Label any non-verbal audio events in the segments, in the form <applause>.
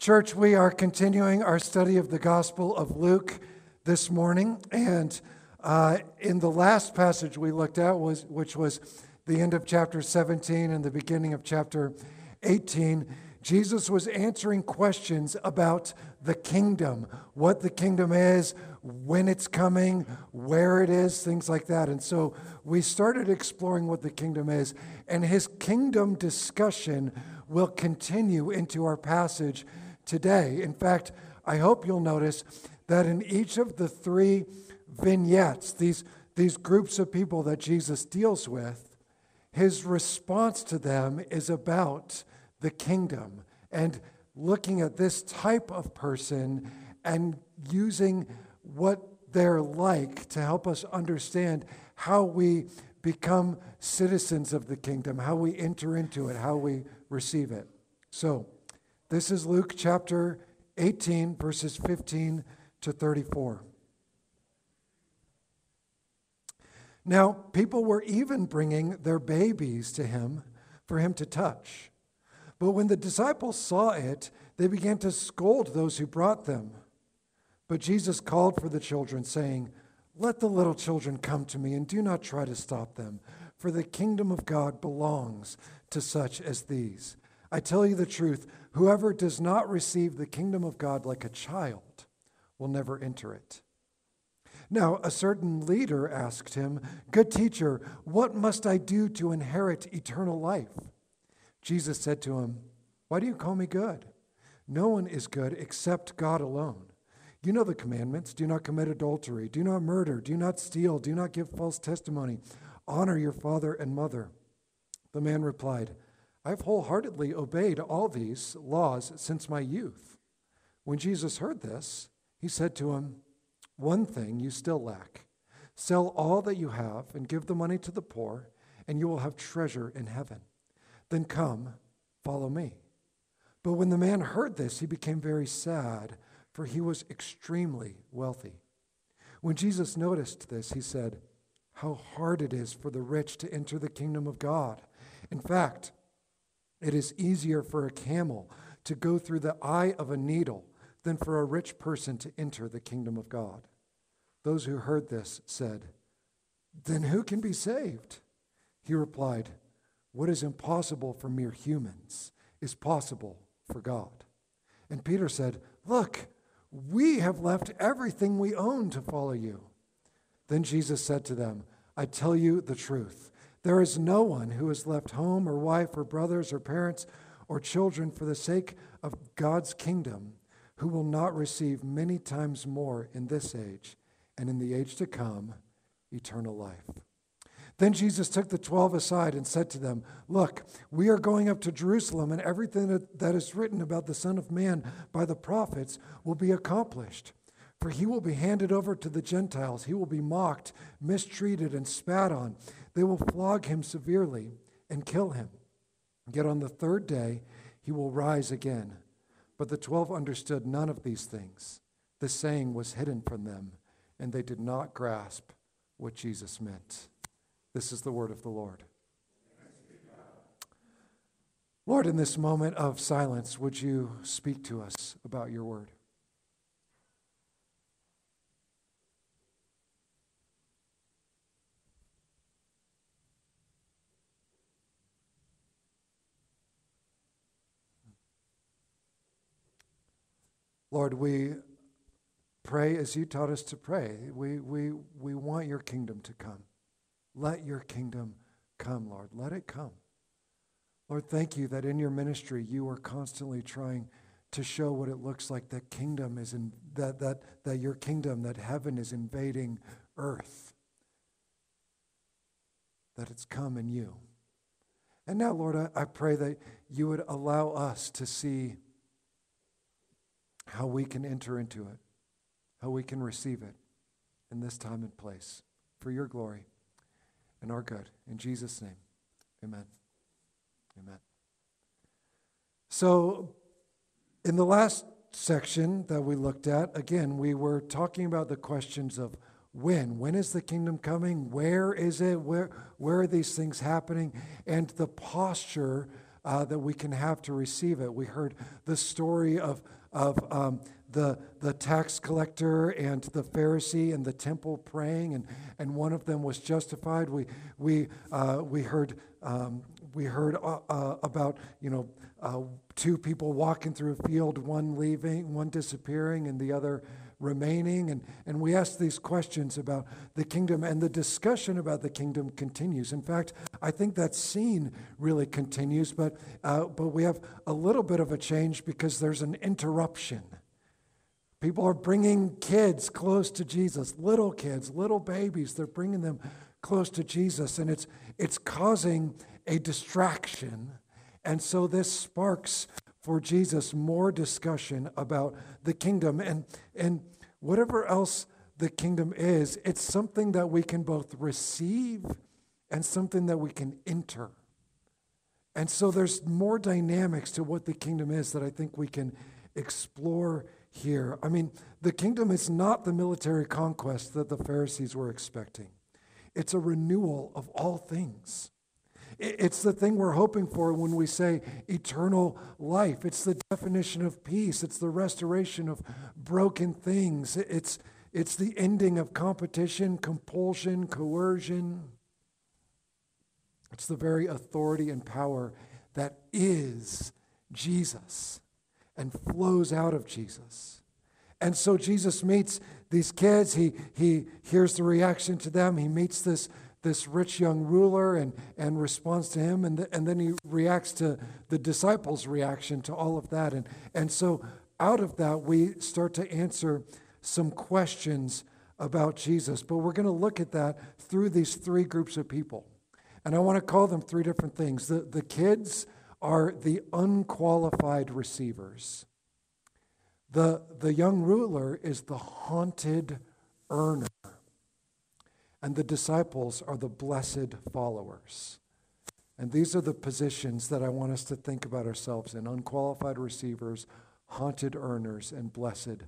Church, we are continuing our study of the Gospel of Luke this morning. And uh, in the last passage we looked at, was, which was the end of chapter 17 and the beginning of chapter 18, Jesus was answering questions about the kingdom, what the kingdom is, when it's coming, where it is, things like that. And so we started exploring what the kingdom is, and his kingdom discussion will continue into our passage today. In fact, I hope you'll notice that in each of the three vignettes, these, these groups of people that Jesus deals with, his response to them is about the kingdom and looking at this type of person and using what they're like to help us understand how we become citizens of the kingdom, how we enter into it, how we receive it. So, this is Luke chapter 18, verses 15 to 34. Now, people were even bringing their babies to him for him to touch. But when the disciples saw it, they began to scold those who brought them. But Jesus called for the children, saying, Let the little children come to me, and do not try to stop them, for the kingdom of God belongs to such as these. I tell you the truth whoever does not receive the kingdom of God like a child will never enter it. Now, a certain leader asked him, Good teacher, what must I do to inherit eternal life? Jesus said to him, Why do you call me good? No one is good except God alone. You know the commandments do not commit adultery, do not murder, do not steal, do not give false testimony, honor your father and mother. The man replied, I've wholeheartedly obeyed all these laws since my youth. When Jesus heard this, he said to him, One thing you still lack. Sell all that you have and give the money to the poor, and you will have treasure in heaven. Then come, follow me. But when the man heard this, he became very sad, for he was extremely wealthy. When Jesus noticed this, he said, How hard it is for the rich to enter the kingdom of God. In fact, it is easier for a camel to go through the eye of a needle than for a rich person to enter the kingdom of God. Those who heard this said, Then who can be saved? He replied, What is impossible for mere humans is possible for God. And Peter said, Look, we have left everything we own to follow you. Then Jesus said to them, I tell you the truth. There is no one who has left home or wife or brothers or parents or children for the sake of God's kingdom who will not receive many times more in this age and in the age to come eternal life. Then Jesus took the twelve aside and said to them, Look, we are going up to Jerusalem, and everything that is written about the Son of Man by the prophets will be accomplished. For he will be handed over to the Gentiles. He will be mocked, mistreated, and spat on. They will flog him severely and kill him. Yet on the third day, he will rise again. But the twelve understood none of these things. The saying was hidden from them, and they did not grasp what Jesus meant. This is the word of the Lord. Lord, in this moment of silence, would you speak to us about your word? Lord, we pray as you taught us to pray. We, we, we want your kingdom to come. Let your kingdom come, Lord. Let it come. Lord, thank you that in your ministry you are constantly trying to show what it looks like that kingdom is in that that that your kingdom, that heaven is invading earth. That it's come in you. And now, Lord, I, I pray that you would allow us to see how we can enter into it, how we can receive it in this time and place for your glory and our good. In Jesus' name, amen. Amen. So, in the last section that we looked at, again, we were talking about the questions of when. When is the kingdom coming? Where is it? Where, where are these things happening? And the posture uh, that we can have to receive it. We heard the story of, of um, the, the tax collector and the Pharisee in the temple praying, and, and one of them was justified. We, we, uh, we heard, um, we heard uh, uh, about, you know, uh, two people walking through a field, one leaving, one disappearing, and the other remaining. And, and we ask these questions about the kingdom, and the discussion about the kingdom continues. In fact, I think that scene really continues, but, uh, but we have a little bit of a change because there's an interruption. People are bringing kids close to Jesus, little kids, little babies. They're bringing them close to Jesus, and it's, it's causing a distraction. And so this sparks for Jesus more discussion about the kingdom. And, and whatever else the kingdom is, it's something that we can both receive and something that we can enter. And so there's more dynamics to what the kingdom is that I think we can explore here. I mean, the kingdom is not the military conquest that the Pharisees were expecting, it's a renewal of all things. It's the thing we're hoping for when we say eternal life. It's the definition of peace. It's the restoration of broken things. It's, it's the ending of competition, compulsion, coercion. It's the very authority and power that is Jesus and flows out of Jesus. And so Jesus meets these kids. He, he hears the reaction to them. He meets this this rich young ruler and, and responds to him. And, the, and then he reacts to the disciples' reaction to all of that. And, and so out of that, we start to answer some questions about Jesus. But we're going to look at that through these three groups of people. And I want to call them three different things. The, the kids are the unqualified receivers. The, the young ruler is the haunted earner and the disciples are the blessed followers. And these are the positions that I want us to think about ourselves in unqualified receivers, haunted earners, and blessed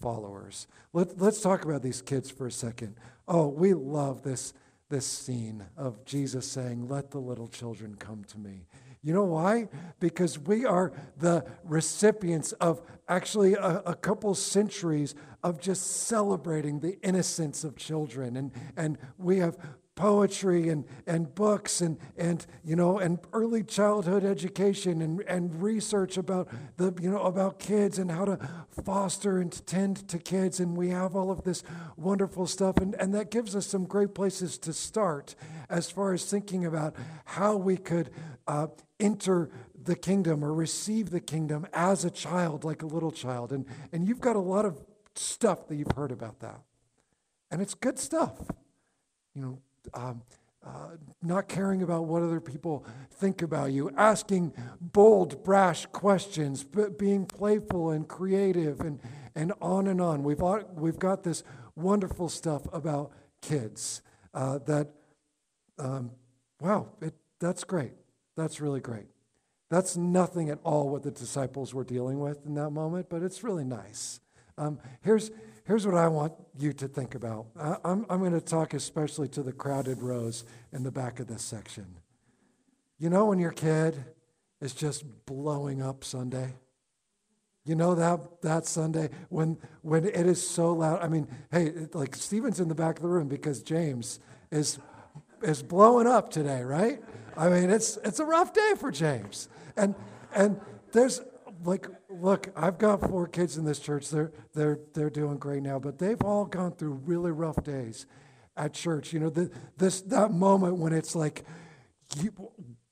followers. Let, let's talk about these kids for a second. Oh, we love this, this scene of Jesus saying, Let the little children come to me. You know why? Because we are the recipients of actually a, a, couple centuries of just celebrating the innocence of children. And, and we have poetry and, and books and, and you know and early childhood education and, and research about the you know about kids and how to foster and tend to kids and we have all of this wonderful stuff and, and that gives us some great places to start as far as thinking about how we could uh, enter the kingdom or receive the kingdom as a child like a little child and, and you've got a lot of stuff that you've heard about that and it's good stuff you know um, uh, not caring about what other people think about you, asking bold, brash questions, but being playful and creative, and, and on and on. We've, we've got this wonderful stuff about kids uh, that, um, wow, it, that's great. That's really great. That's nothing at all what the disciples were dealing with in that moment, but it's really nice. Um, here's, Here's what I want you to think about. I, I'm, I'm going to talk especially to the crowded rows in the back of this section. You know, when your kid is just blowing up Sunday? You know that that Sunday when when it is so loud. I mean, hey, like Stephen's in the back of the room because James is is blowing up today, right? I mean, it's it's a rough day for James. And and there's like, look, I've got four kids in this church. They're, they're, they're doing great now, but they've all gone through really rough days at church. You know, the, this, that moment when it's like, you,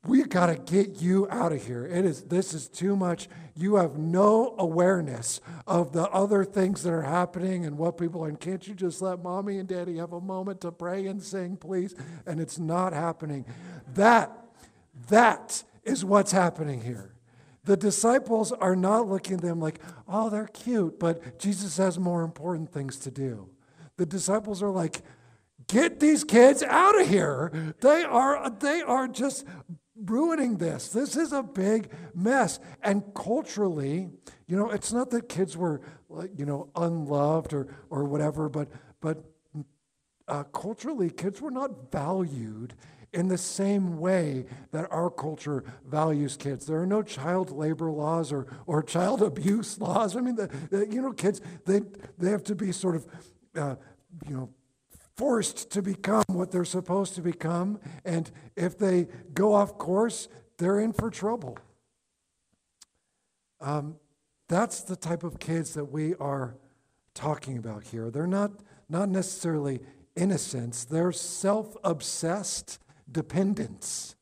we got to get you out of here. It is, this is too much. You have no awareness of the other things that are happening and what people are. And can't you just let mommy and daddy have a moment to pray and sing, please? And it's not happening. That, that is what's happening here. The disciples are not looking at them like, oh, they're cute, but Jesus has more important things to do. The disciples are like, get these kids out of here. They are, they are just ruining this. This is a big mess. And culturally, you know, it's not that kids were, you know, unloved or, or whatever, but, but uh, culturally, kids were not valued in the same way that our culture values kids. There are no child labor laws or, or child <laughs> abuse laws. I mean, the, the you know, kids, they, they have to be sort of, uh, you know, forced to become what they're supposed to become. And if they go off course, they're in for trouble. Um, that's the type of kids that we are talking about here. They're not, not necessarily innocence, they're self obsessed dependence.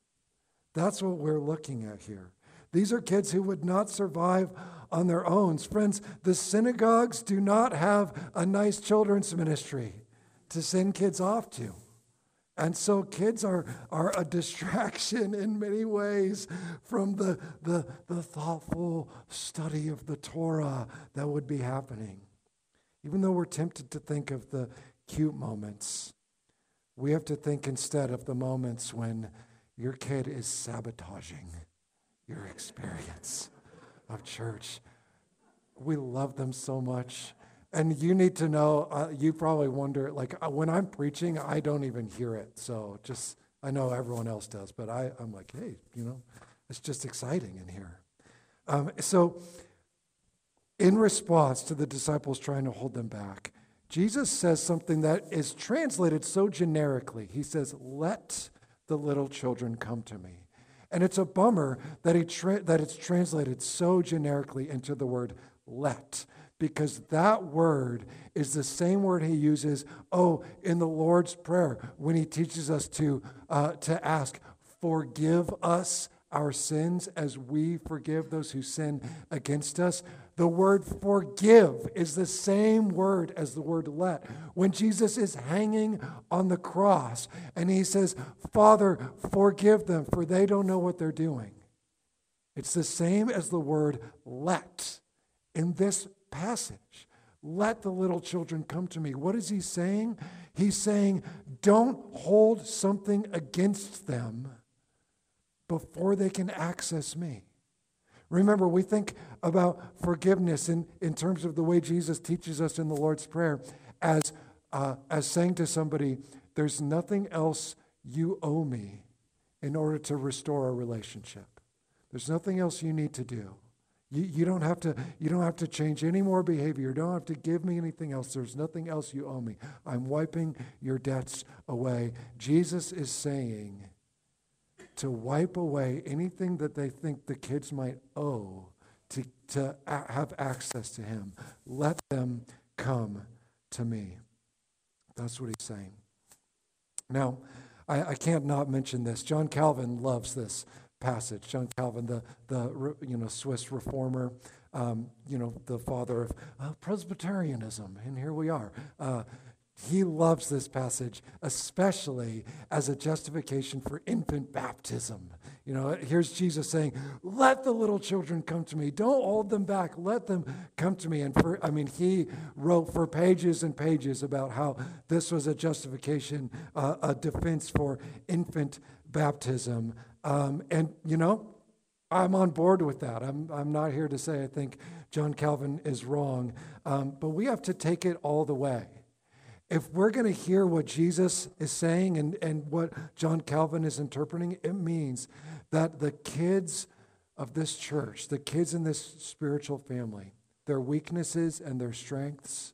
That's what we're looking at here. These are kids who would not survive on their own. Friends, the synagogues do not have a nice children's ministry to send kids off to. And so kids are, are a distraction <laughs> in many ways from the, the, the thoughtful study of the Torah that would be happening. Even though we're tempted to think of the cute moments, we have to think instead of the moments when your kid is sabotaging your experience of church. We love them so much. And you need to know, uh, you probably wonder, like, uh, when I'm preaching, I don't even hear it. So just, I know everyone else does, but I, I'm like, hey, you know, it's just exciting in here. Um, so, in response to the disciples trying to hold them back, Jesus says something that is translated so generically. He says, Let the little children come to me. And it's a bummer that, he tra- that it's translated so generically into the word let, because that word is the same word he uses, oh, in the Lord's Prayer when he teaches us to, uh, to ask, Forgive us our sins as we forgive those who sin against us. The word forgive is the same word as the word let. When Jesus is hanging on the cross and he says, Father, forgive them, for they don't know what they're doing. It's the same as the word let in this passage. Let the little children come to me. What is he saying? He's saying, don't hold something against them before they can access me. Remember, we think about forgiveness in, in terms of the way Jesus teaches us in the Lord's Prayer as, uh, as saying to somebody, There's nothing else you owe me in order to restore a relationship. There's nothing else you need to do. You, you, don't have to, you don't have to change any more behavior. You don't have to give me anything else. There's nothing else you owe me. I'm wiping your debts away. Jesus is saying, to wipe away anything that they think the kids might owe to, to a- have access to Him. Let them come to me. That's what he's saying. Now, I, I can't not mention this. John Calvin loves this passage. John Calvin, the, the you know, Swiss reformer, um, you know, the father of uh, Presbyterianism, and here we are. Uh, he loves this passage, especially as a justification for infant baptism. You know, here's Jesus saying, Let the little children come to me. Don't hold them back. Let them come to me. And for, I mean, he wrote for pages and pages about how this was a justification, uh, a defense for infant baptism. Um, and, you know, I'm on board with that. I'm, I'm not here to say I think John Calvin is wrong, um, but we have to take it all the way if we're going to hear what Jesus is saying and, and what John Calvin is interpreting, it means that the kids of this church, the kids in this spiritual family, their weaknesses and their strengths,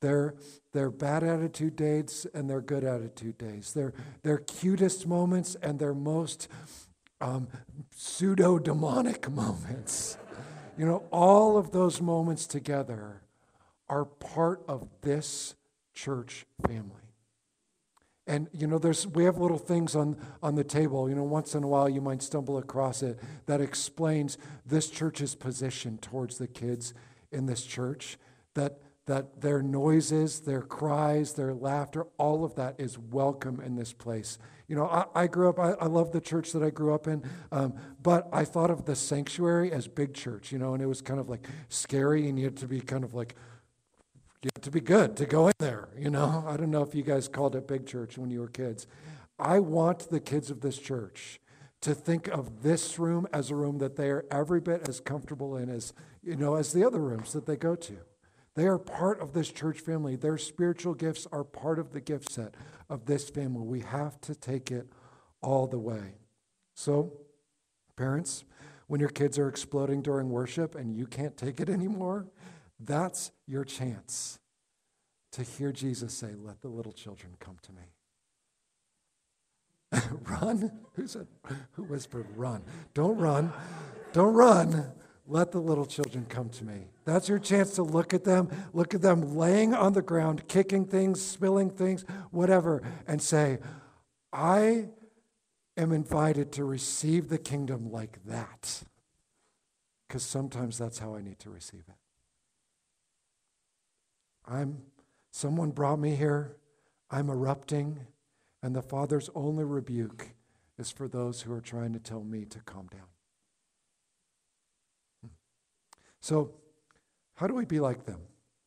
their, their bad attitude days and their good attitude days, their, their cutest moments and their most um, pseudo demonic <laughs> moments. You know, all of those moments together are part of this church family. And you know, there's we have little things on on the table. You know, once in a while you might stumble across it that explains this church's position towards the kids in this church. That that their noises, their cries, their laughter, all of that is welcome in this place. You know, I, I grew up, I, I, love the church that I grew up in, um, but I thought of the sanctuary as big church, you know, and it was kind of like scary and you had to be kind of like you have to be good to go in there, you know? <laughs> I don't know if you guys called it big church when you were kids. I want the kids of this church to think of this room as a room that they are every bit as comfortable in as, you know, as the other rooms that they go to. They are part of this church family. Their spiritual gifts are part of the gift set of this family. We have to take it all the way. So, parents, when your kids are exploding during worship and you can't take it <laughs> anymore, that's your chance to hear Jesus say, Let the little children come to me. <laughs> run? Who said, who whispered, run? Don't run. Don't run. Let the little children come to me. That's your chance to look at them, look at them laying on the ground, kicking things, spilling things, whatever, and say, I am invited to receive the kingdom like that. Because sometimes that's how I need to receive it. I'm, someone brought me here, I'm erupting, and the Father's only rebuke is for those who are trying to tell me to calm down. So, how do we be like them?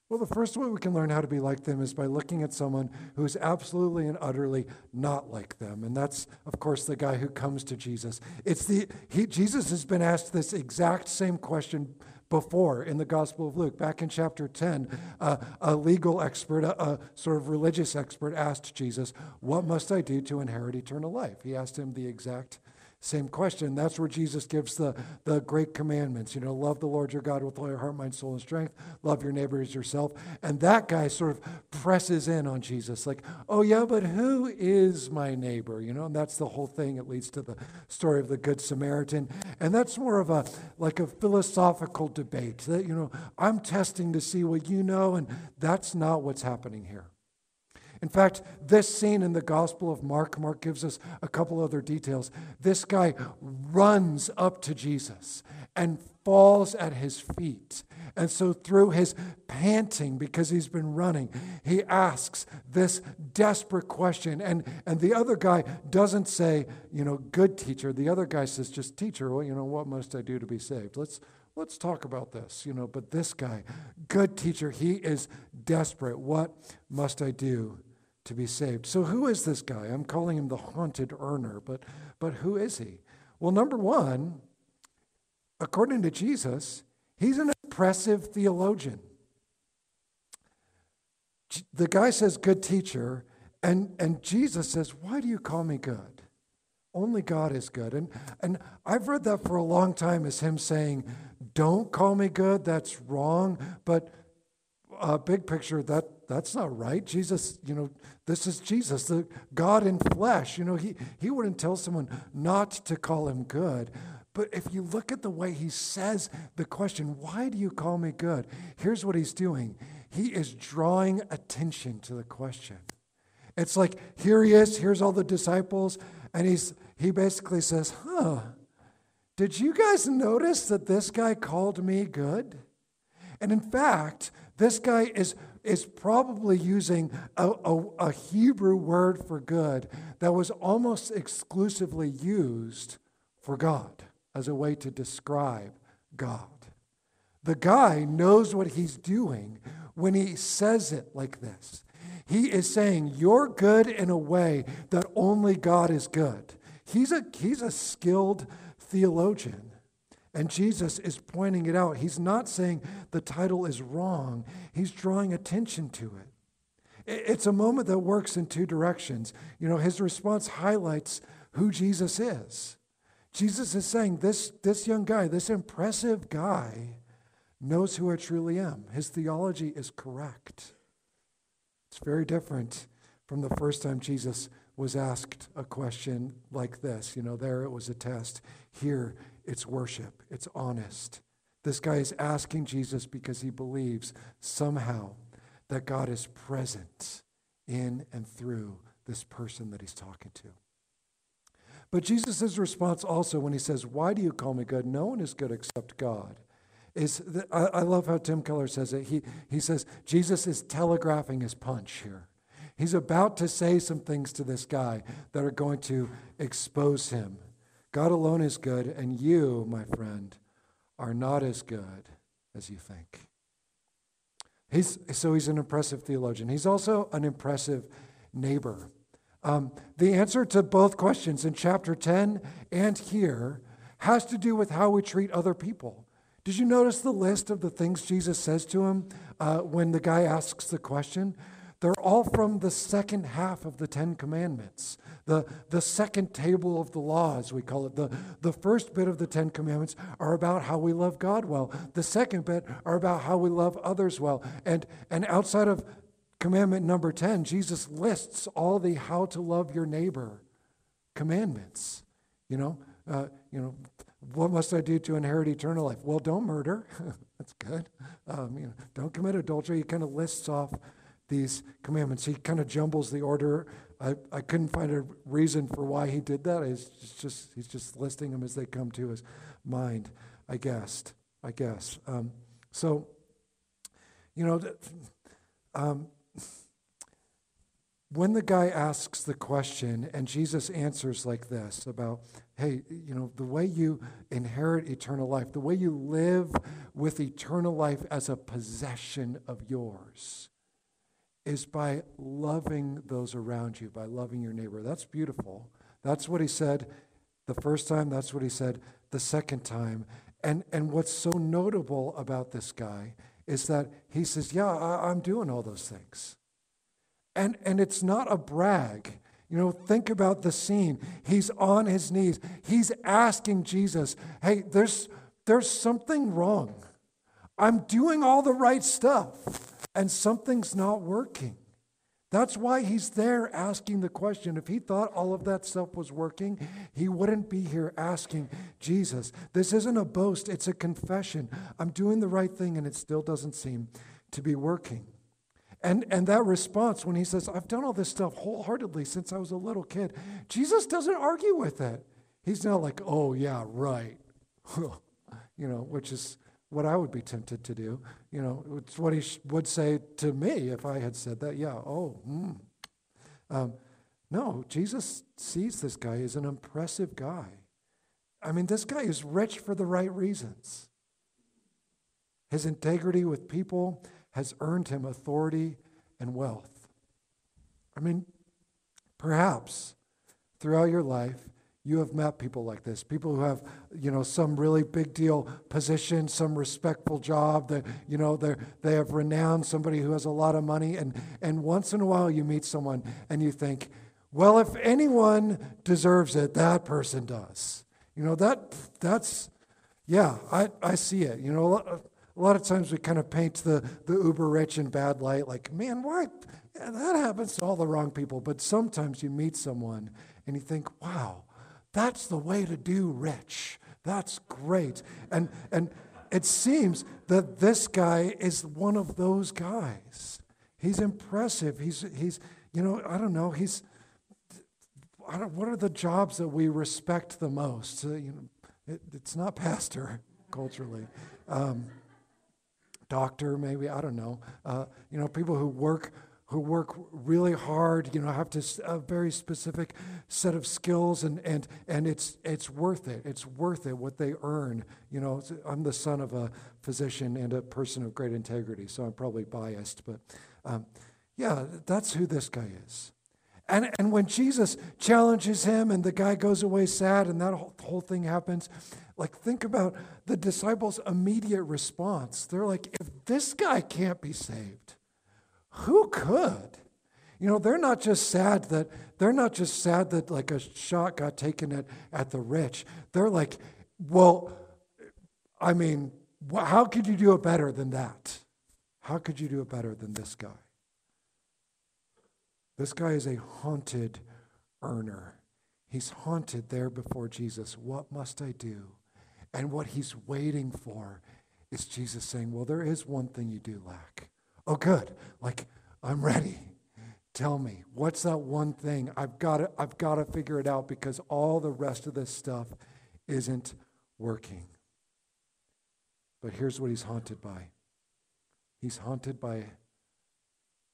Well, the first way we can learn how to be like them is by looking at someone who is absolutely and utterly not like them. And that's, of course, the guy who comes to Jesus. It's the, he, Jesus has been asked this exact same question before in the Gospel of Luke. Back in chapter 10, uh, a legal expert, a, a, sort of religious expert, asked Jesus, What must I do to inherit eternal life? He asked him the exact same question. That's where Jesus gives the, the great commandments. You know, love the Lord your God with all your heart, mind, soul, and strength. Love your neighbor as yourself. And that guy sort of presses in on Jesus, like, oh, yeah, but who is my neighbor? You know, and that's the whole thing. It leads to the story of the Good Samaritan. And that's more of a, like a philosophical debate that, you know, I'm testing to see what you know, and that's not what's happening here. In fact, this scene in the Gospel of Mark, Mark gives us a couple other details. This guy runs up to Jesus and falls at his feet. And so, through his panting, because he's been running, he asks this desperate question. And, and the other guy doesn't say, you know, good teacher. The other guy says, just teacher, well, you know, what must I do to be saved? Let's, let's talk about this, you know. But this guy, good teacher, he is desperate. What must I do to be saved. So, who is this guy? I'm calling him the haunted earner, but, but who is he? Well, number one, according to Jesus, he's an impressive theologian. The guy says, Good teacher, and, and Jesus says, Why do you call me good? Only God is good. And, and I've read that for a long time as him saying, Don't call me good, that's wrong. But uh, big picture, that, that's not right. Jesus, you know, this is Jesus, the God in flesh. You know, he, he wouldn't tell someone not to call him good. But if you look at the way he says the question, why do you call me good? Here's what he's doing he is drawing attention to the question. It's like, here he is, here's all the disciples, and he's, he basically says, huh, did you guys notice that this guy called me good? And in fact, this guy is is probably using a, a, a, Hebrew word for good that was almost exclusively used for God as a way to describe God. The guy knows what he's doing when he says it like this. He is saying, You're good in a way that only God is good. He's a, he's a skilled theologian. And Jesus is pointing it out. He's not saying the title is wrong, he's drawing attention to it. It's a moment that works in two directions. You know, his response highlights who Jesus is. Jesus is saying, This, this young guy, this impressive guy, knows who I truly am. His theology is correct. It's very different from the first time Jesus was asked a question like this. You know, there it was a test. Here it's worship, it's honest. This guy is asking Jesus because he believes somehow that God is present in and through this person that he's talking to. But Jesus' response also when he says, Why do you call me good? No one is good except God. Is I, I love how Tim Keller says it. He, he says, Jesus is telegraphing his punch here. He's about to say some things to this guy that are going to expose him God alone is good, and you, my friend, are not as good as you think. He's, so he's an impressive theologian. He's also an impressive neighbor. Um, the answer to both questions in chapter 10 and here has to do with how we treat other people. Did you notice the list of the things Jesus says to him uh, when the guy asks the question? They're all from the second half of the Ten Commandments, the, the second table of the law, as we call it. The, the first bit of the Ten Commandments are about how we love God well. The second bit are about how we love others well. And, and outside of commandment number 10, Jesus lists all the how to love your neighbor commandments. You know, uh, you know, what must I do to inherit eternal life? Well, don't murder. <laughs> That's good. Um, you know, don't commit adultery. He kind of lists off these commandments. He kind of jumbles the order. I, I couldn't find a reason for why he did that. It's just he's just listing them as they come to his mind. I guessed. I guess. Um, so, you know, um, when the guy asks the question and Jesus answers like this about, hey, you know, the way you inherit eternal life, the way you live with eternal life as a possession of yours is by loving those around you, by loving your neighbor. That's beautiful. That's what he said the first time, that's what he said the second time. And, and what's so notable about this guy is that he says, Yeah, I, I'm doing all those things. And, and it's not a brag. You know, think about the scene. He's on his knees. He's asking Jesus, hey, there's, there's something wrong. I'm doing all the right stuff, and something's not working. That's why he's there asking the question. If he thought all of that stuff was working, he wouldn't be here asking Jesus. This isn't a boast, it's a confession. I'm doing the right thing, and it still doesn't seem to be working. And, and that response, when he says, I've done all this stuff wholeheartedly since I was a little kid, Jesus doesn't argue with it. He's not like, oh, yeah, right. <laughs> you know, which is what I would be tempted to do. You know, it's what he would say to me if I had said that. Yeah, oh, mm. um, no, Jesus sees this guy as an impressive guy. I mean, this guy is rich for the right reasons. His integrity with people, has earned him authority and wealth. I mean, perhaps throughout your life, you have met people like this people who have you know some really big deal position some respectful job that you know they they have renown somebody who has a lot of money and and once in a while you meet someone and you think well if anyone deserves it that person does you know that that's yeah i i see it you know a lot of times we kind of paint the, the uber rich in bad light, like, man, why? Yeah, that happens to all the wrong people. But sometimes you meet someone and you think, wow, that's the way to do rich. That's great. And, and it seems that this guy is one of those guys. He's impressive. He's, he's you know, I don't know, he's, I don't, what are the jobs that we respect the most? Uh, you know, it, it's not pastor <laughs> culturally. Um, doctor, maybe I don't know. Uh, you know, people who work who work really hard. You know, have to a very specific set of skills, and and and it's it's worth it. It's worth it what they earn. You know, I'm the son of a physician and a person of great integrity, so I'm probably biased, but um, yeah, that's who this guy is. And, and when Jesus challenges him and the guy goes away sad and that whole, whole thing happens, like, think about the disciples' immediate response. They're like, if this guy can't be saved, who could? You know, they're not just sad that they're not just sad that like a shot got taken at, at the rich. They're like, well, I mean, how could you do it better than that? How could you do it better than this guy? This guy is a haunted earner. He's haunted there before Jesus. What must I do? And what he's waiting for is Jesus saying, Well, there is one thing you do lack. Oh, good. Like, I'm ready. Tell me, what's that one thing? I've got to, I've got to figure it out because all the rest of this stuff isn't working. But here's what he's haunted by he's haunted by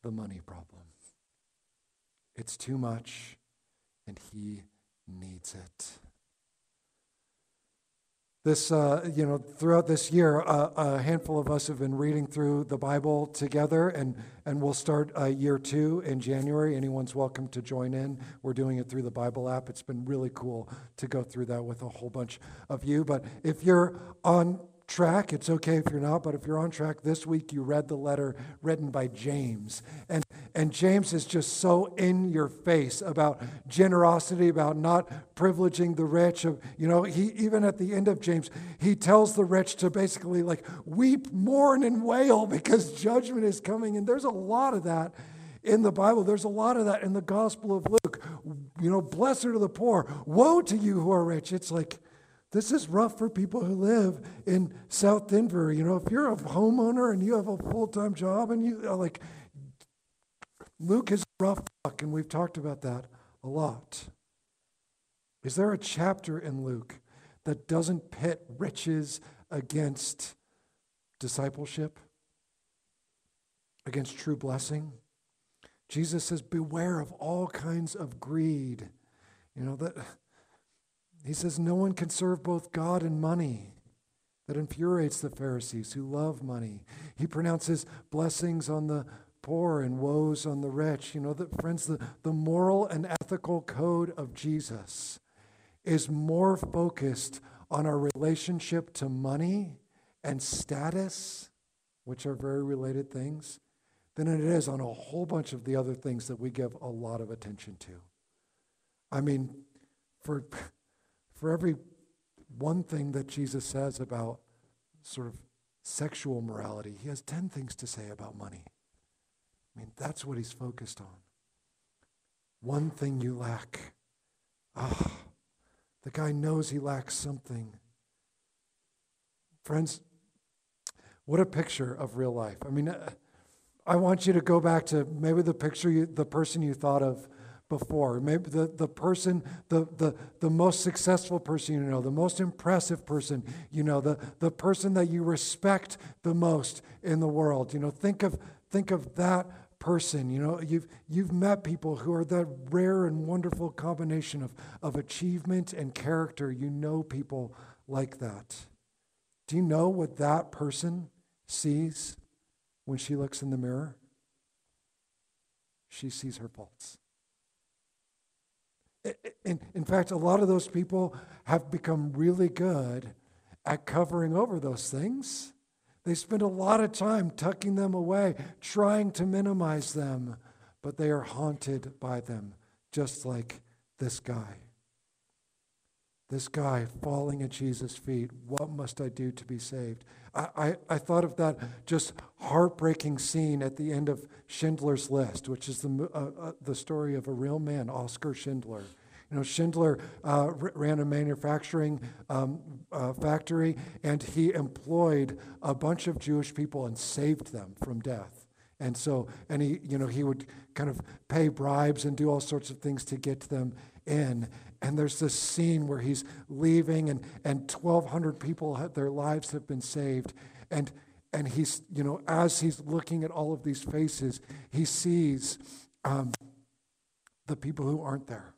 the money problem. It's too much, and he needs it. This, uh, you know, throughout this year, uh, a handful of us have been reading through the Bible together, and, and we'll start uh, year two in January. Anyone's welcome to join in. We're doing it through the Bible app. It's been really cool to go through that with a whole bunch of you. But if you're on track, it's okay if you're not, but if you're on track, this week you read the letter written by James. And, and James is just so in your face about generosity, about not privileging the rich. Of, you know, he even at the end of James, he tells the rich to basically like weep, mourn, and wail because judgment is coming. And there's a lot of that in the Bible. There's a lot of that in the Gospel of Luke. You know, blessed are the poor. Woe to you who are rich. It's like, this is rough for people who live in South Denver. You know, if you're a homeowner and you have a full time job and you uh, like, Luke is rough and we've talked about that a lot. Is there a chapter in Luke that doesn't pit riches against discipleship, against true blessing? Jesus says, Beware of all kinds of greed. You know, that he says, No one can serve both God and money. That infuriates the Pharisees who love money. He pronounces blessings on the poor and woes on the rich. You know, that, friends, the, the moral and ethical code of Jesus is more focused on our relationship to money and status, which are very related things, than it is on a whole bunch of the other things that we give a lot of attention to. I mean, for, for every one thing that Jesus says about sort of sexual morality, he has 10 things to say about money. I mean, that's what he's focused on. One thing you lack. Ah, the guy knows he lacks something. Friends, what a picture of real life. I mean, uh, I want you to go back to maybe the picture, you, the person you thought of before. Maybe the, the person, the, the, the most successful person you know, the most impressive person you know, the, the person that you respect the most in the world. You know, think of, think of that person. You know, you've, you've met people who are that rare and wonderful combination of, of achievement and character. You know people like that. Do you know what that person sees? when she looks in the mirror, she sees her faults. In, in fact, a lot of those people have become really good at covering over those things. They spend a lot of time tucking them away, trying to minimize them, but they are haunted by them, just like this guy. This guy falling at Jesus' feet. What must I do to be saved? I, I, I, thought of that just heartbreaking scene at the end of Schindler's List, which is the, uh, uh, the story of a real man, Oskar Schindler. You know, Schindler uh, ran a manufacturing um, uh, factory, and he employed a bunch of Jewish people and saved them from death. And so, and he, you know, he would kind of pay bribes and do all sorts of things to get them in. And there's this scene where he's leaving, and, and 1,200 people, their lives have been saved. And, and he's, you know, as he's looking at all of these faces, he sees um, the people who aren't there.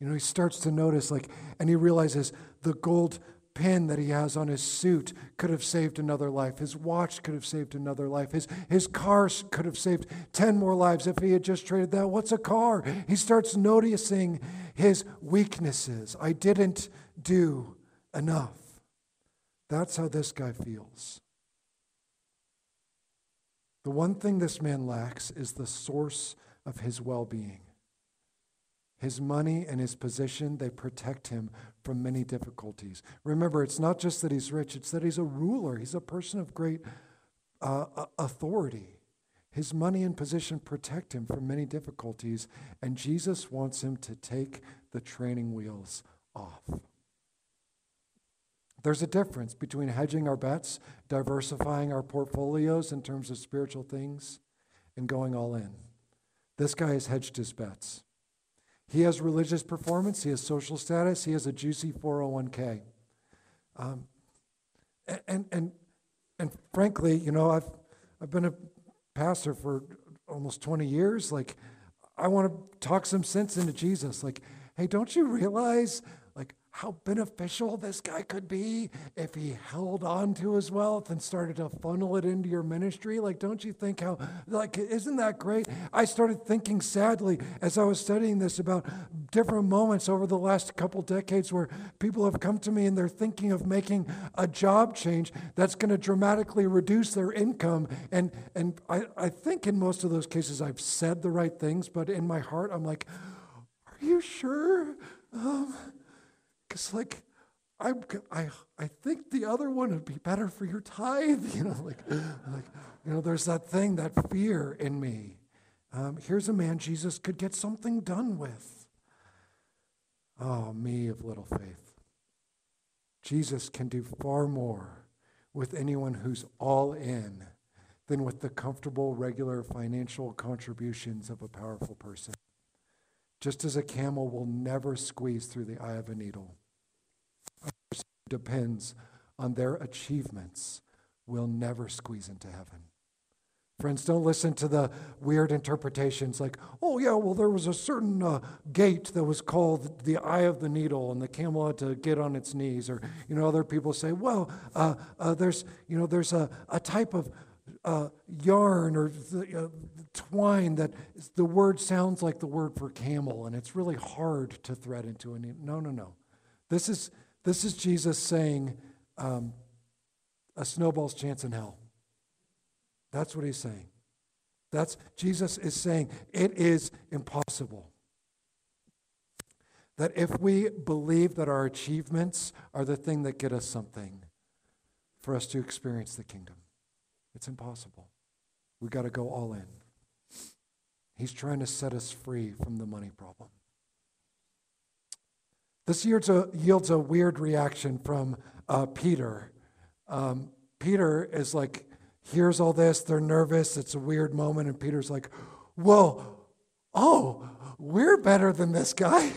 You know, he starts to notice, like, and he realizes the gold pin that he has on his suit could have saved another life. His watch could have saved another life. His, his car could have saved 10 more lives if he had just traded that. What's a car? He starts noticing his weaknesses. I didn't do enough. That's how this guy feels. The one thing this man lacks is the source of his well being. His money and his position, they protect him from many difficulties. Remember, it's not just that he's rich, it's that he's a ruler, he's a person of great uh, authority. His money and position protect him from many difficulties, and Jesus wants him to take the training wheels off. There's a difference between hedging our bets, diversifying our portfolios in terms of spiritual things, and going all in. This guy has hedged his bets. He has religious performance, he has social status, he has a juicy 401k. Um, and, and, and frankly, you know, I've, I've been a pastor for almost 20 years. Like, I want to talk some sense into Jesus. Like, hey, don't you realize, how beneficial this guy could be if he held on to his wealth and started to funnel it into your ministry. Like, don't you think how, like, isn't that great? I started thinking sadly as I was studying this about different moments over the last couple decades where people have come to me and they're thinking of making a job change that's going to dramatically reduce their income. And, and I, I think in most of those cases I've said the right things, but in my heart I'm like, are you sure? Um, because, like, I, I, I think the other one would be better for your tithe. <laughs> You know, like, like you know, there's that thing, that fear in me. Um, here's a man Jesus could get something done with. Oh, me of little faith. Jesus can do far more with anyone who's all in than with the comfortable, regular financial contributions of a powerful person. Just as a camel will never squeeze through the eye of a needle depends on their achievements will never squeeze into heaven. Friends, don't listen to the weird interpretations like, oh, yeah, well, there was a certain uh, gate that was called the eye of the needle, and the camel had to get on its knees. Or, you know, other people say, well, uh, uh, there's, you know, there's a, a type of uh, yarn or uh, twine that the word sounds like the word for camel, and it's really hard to thread into a needle. No, no, no. This is, this is Jesus saying um, a snowball's chance in hell. That's what he's saying. That's Jesus is saying it is impossible. That if we believe that our achievements are the thing that get us something, for us to experience the kingdom, it's impossible. We've got to go all in. He's trying to set us free from the money problem. This yields a, yields a weird reaction from uh, Peter. Um, Peter is like, hears all this, they're nervous, it's a weird moment, and Peter's like, whoa, oh, we're better than this guy.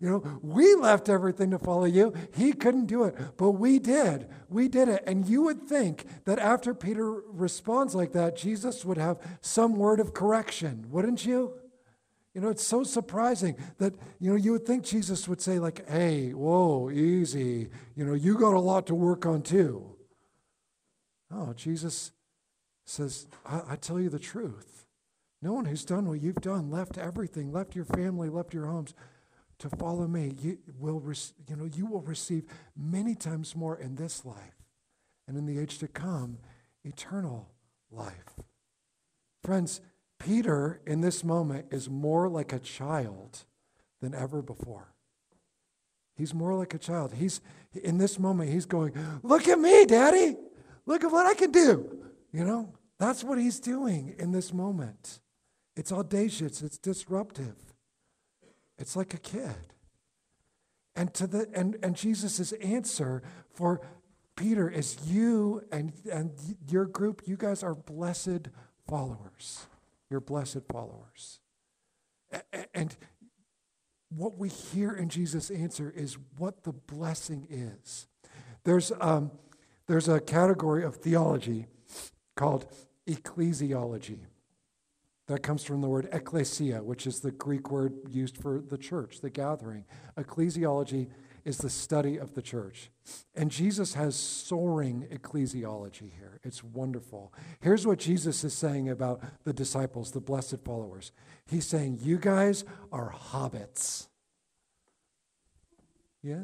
You know, we left everything to follow you. He couldn't do it, but we did. We did it. And you would think that after Peter responds like that, Jesus would have some word of correction, wouldn't you? You know, it's so surprising that, you know, you would think Jesus would say, like, hey, whoa, easy. You know, you got a lot to work on too. Oh, Jesus says, I, I tell you the truth. No one who's done what you've done, left everything, left your family, left your homes to follow me, you will, you know, you will receive many times more in this life and in the age to come, eternal life. Friends, Peter, in this moment, is more like a child than ever before. He's more like a child. He's in this moment, he's going, Look at me, Daddy. Look at what I can do. You know, that's what he's doing in this moment. It's audacious, it's disruptive. It's like a kid. And to the and, and Jesus' answer for Peter is you and, and your group, you guys are blessed followers You're blessed followers. And what we hear in Jesus' answer is what the blessing is. There's, um, there's a category of theology called ecclesiology. That comes from the word ecclesia, which is the Greek word used for the church, the gathering. Ecclesiology is the study of the church. And Jesus has soaring ecclesiology here. It's wonderful. Here's what Jesus is saying about the disciples, the blessed followers. He's saying, You guys are hobbits. Yeah?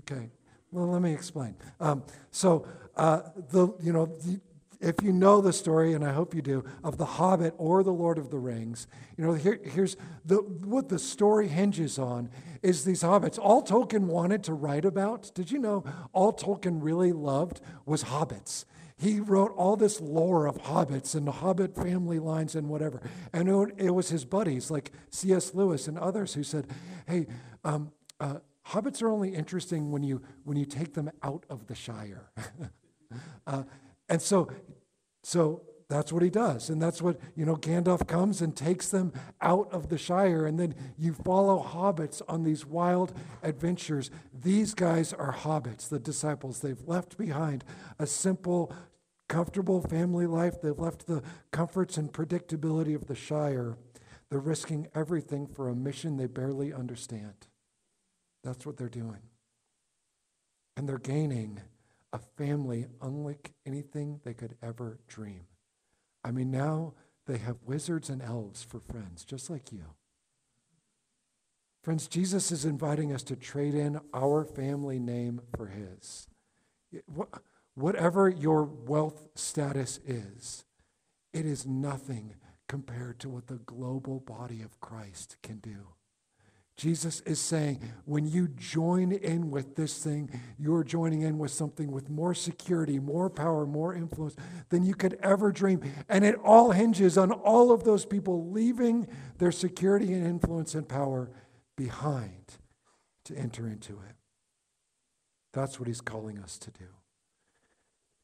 Okay. Well, let me explain. Um, so, uh, the you know, the, if you know the story, and I hope you do, of The Hobbit or The Lord of the Rings, you know, here, here's the, what the story hinges on is these hobbits. All Tolkien wanted to write about, did you know, all Tolkien really loved was hobbits. He wrote all this lore of hobbits and the hobbit family lines and whatever. And it was his buddies like C.S. Lewis and others who said, hey, um, uh, hobbits are only interesting when you, when you take them out of the Shire. <laughs> uh, and so, so that's what he does. And that's what, you know, Gandalf comes and takes them out of the Shire. And then you follow hobbits on these wild adventures. These guys are hobbits, the disciples. They've left behind a simple, comfortable family life. They've left the comforts and predictability of the Shire. They're risking everything for a mission they barely understand. That's what they're doing. And they're gaining a family unlike anything they could ever dream. I mean, now they have wizards and elves for friends, just like you. Friends, Jesus is inviting us to trade in our family name for his. Whatever your wealth status is, it is nothing compared to what the global body of Christ can do. Jesus is saying, when you join in with this thing, you're joining in with something with more security, more power, more influence than you could ever dream. And it all hinges on all of those people leaving their security and influence and power behind to enter into it. That's what he's calling us to do.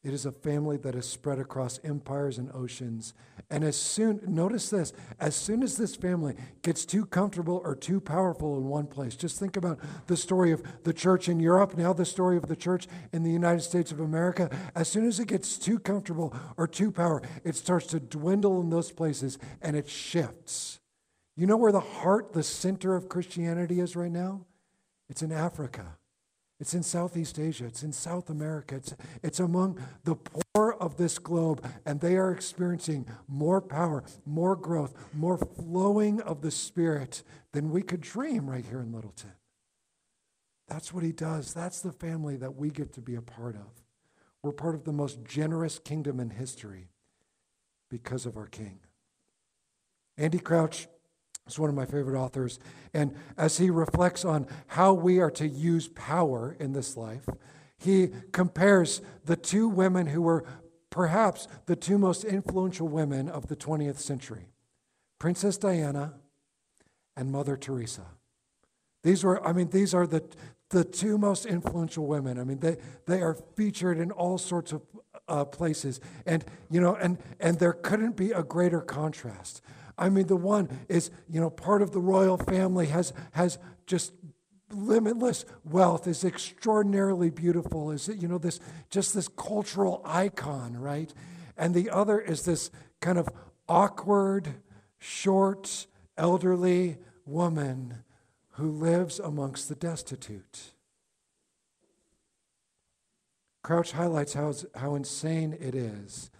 It is a family that is spread across empires and oceans. And as soon, notice this, as soon as this family gets too comfortable or too powerful in one place, just think about the story of the church in Europe, now the story of the church in the United States of America. As soon as it gets too comfortable or too power, it starts to dwindle in those places and it shifts. You know where the heart, the center of Christianity is right now? It's in Africa. It's in Southeast Asia. It's in South America. It's, it's among the poor of this globe, and they are experiencing more power, more growth, more flowing of the Spirit than we could dream right here in Littleton. That's what he does. That's the family that we get to be a part of. We're part of the most generous kingdom in history because of our King. Andy Crouch He's one of my favorite authors. And as he reflects on how we are to use power in this life, he compares the two women who were perhaps the two most influential women of the 20th century Princess Diana and Mother Teresa. These were, I mean, these are the, the two most influential women. I mean, they, they are featured in all sorts of uh, places. And, you know, and, and there couldn't be a greater contrast. I mean, the one is, you know, part of the royal family, has, has just limitless wealth, is extraordinarily beautiful, is, you know, this, just this cultural icon, right? And the other is this kind of awkward, short, elderly woman who lives amongst the destitute. Crouch highlights how, how insane it is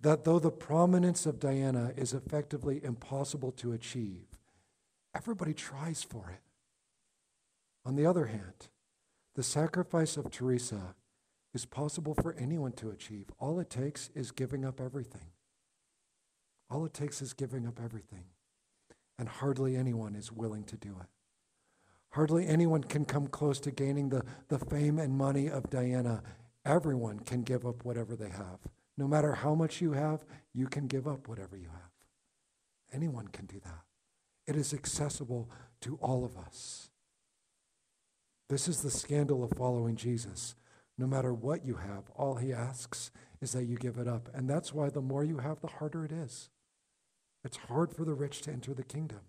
that though the prominence of Diana is effectively impossible to achieve, everybody tries for it. On the other hand, the sacrifice of Teresa is possible for anyone to achieve. All it takes is giving up everything. All it takes is giving up everything. And hardly anyone is willing to do it. Hardly anyone can come close to gaining the, the fame and money of Diana. Everyone can give up whatever they have. No matter how much you have, you can give up whatever you have. Anyone can do that. It is accessible to all of us. This is the scandal of following Jesus. No matter what you have, all he asks is that you give it up. And that's why the more you have, the harder it is. It's hard for the rich to enter the kingdom.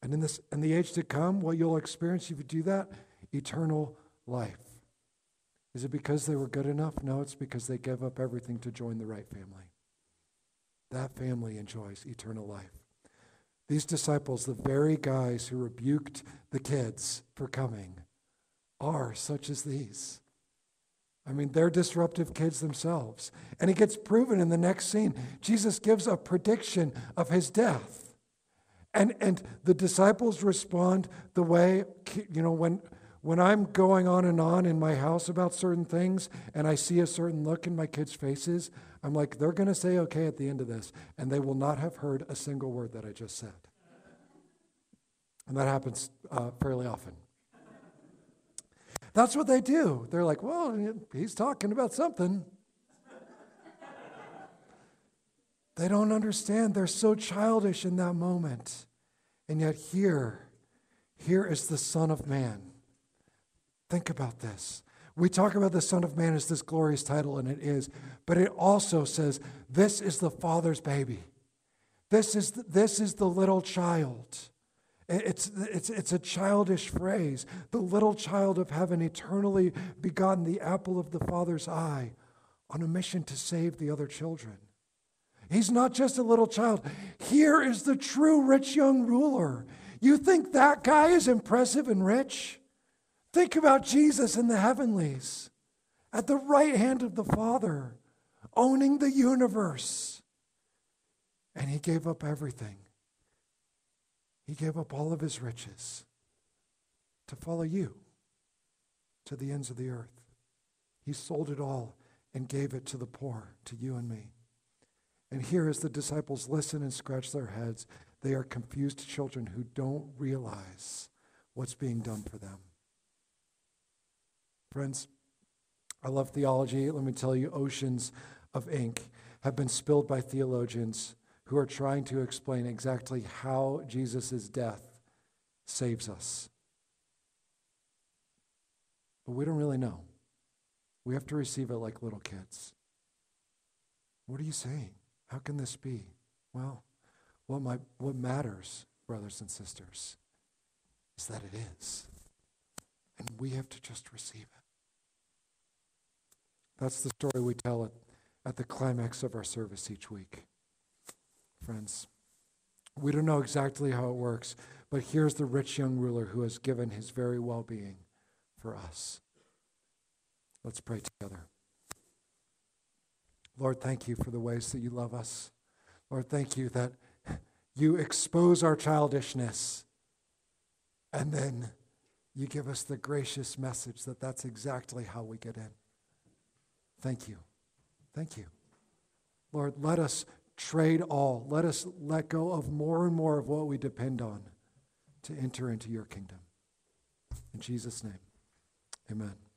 And in this in the age to come, what you'll experience if you do that, eternal life. Is it because they were good enough? No, it's because they gave up everything to join the right family. That family enjoys eternal life. These disciples, the very guys who rebuked the kids for coming, are such as these. I mean, they're disruptive kids themselves. And it gets proven in the next scene. Jesus gives a prediction of his death. And, and the disciples respond the way, you know, when when I'm going on and on in my house about certain things and I see a certain look in my kids' faces, I'm like, they're going to say okay at the end of this, and they will not have heard a single word that I just said. And that happens uh, fairly often. That's what they do. They're like, well, he's talking about something. they don't understand. They're so childish in that moment. And yet, here, here is the Son of Man Think about this. We talk about the Son of Man as this glorious title, and it is, but it also says, This is the Father's baby. This is the, this is the little child. It's, it's, it's a childish phrase. The little child of heaven, eternally begotten, the apple of the Father's eye, on a mission to save the other children. He's not just a little child. Here is the true rich young ruler. You think that guy is impressive and rich? Think about Jesus in the heavenlies, at the right hand of the Father, owning the universe. And he gave up everything. He gave up all of his riches to follow you to the ends of the earth. He sold it all and gave it to the poor, to you and me. And here, as the disciples listen and scratch their heads, they are confused children who don't realize what's being done for them. Friends, I love theology. Let me tell you, oceans of ink have been spilled by theologians who are trying to explain exactly how Jesus' death saves us. But we don't really know. We have to receive it like little kids. What are you saying? How can this be? Well, what, my, what matters, brothers and sisters, is that it is. And we have to just receive it. That's the story we tell it at the climax of our service each week. Friends, we don't know exactly how it works, but here's the rich young ruler who has given his very well being for us. Let's pray together. Lord, thank you for the ways that you love us. Lord, thank you that you expose our childishness and then you give us the gracious message that that's exactly how we get in. Thank you. Thank you. Lord, let us trade all. Let us let go of more and more of what we depend on to enter into your kingdom. In Jesus' name, amen.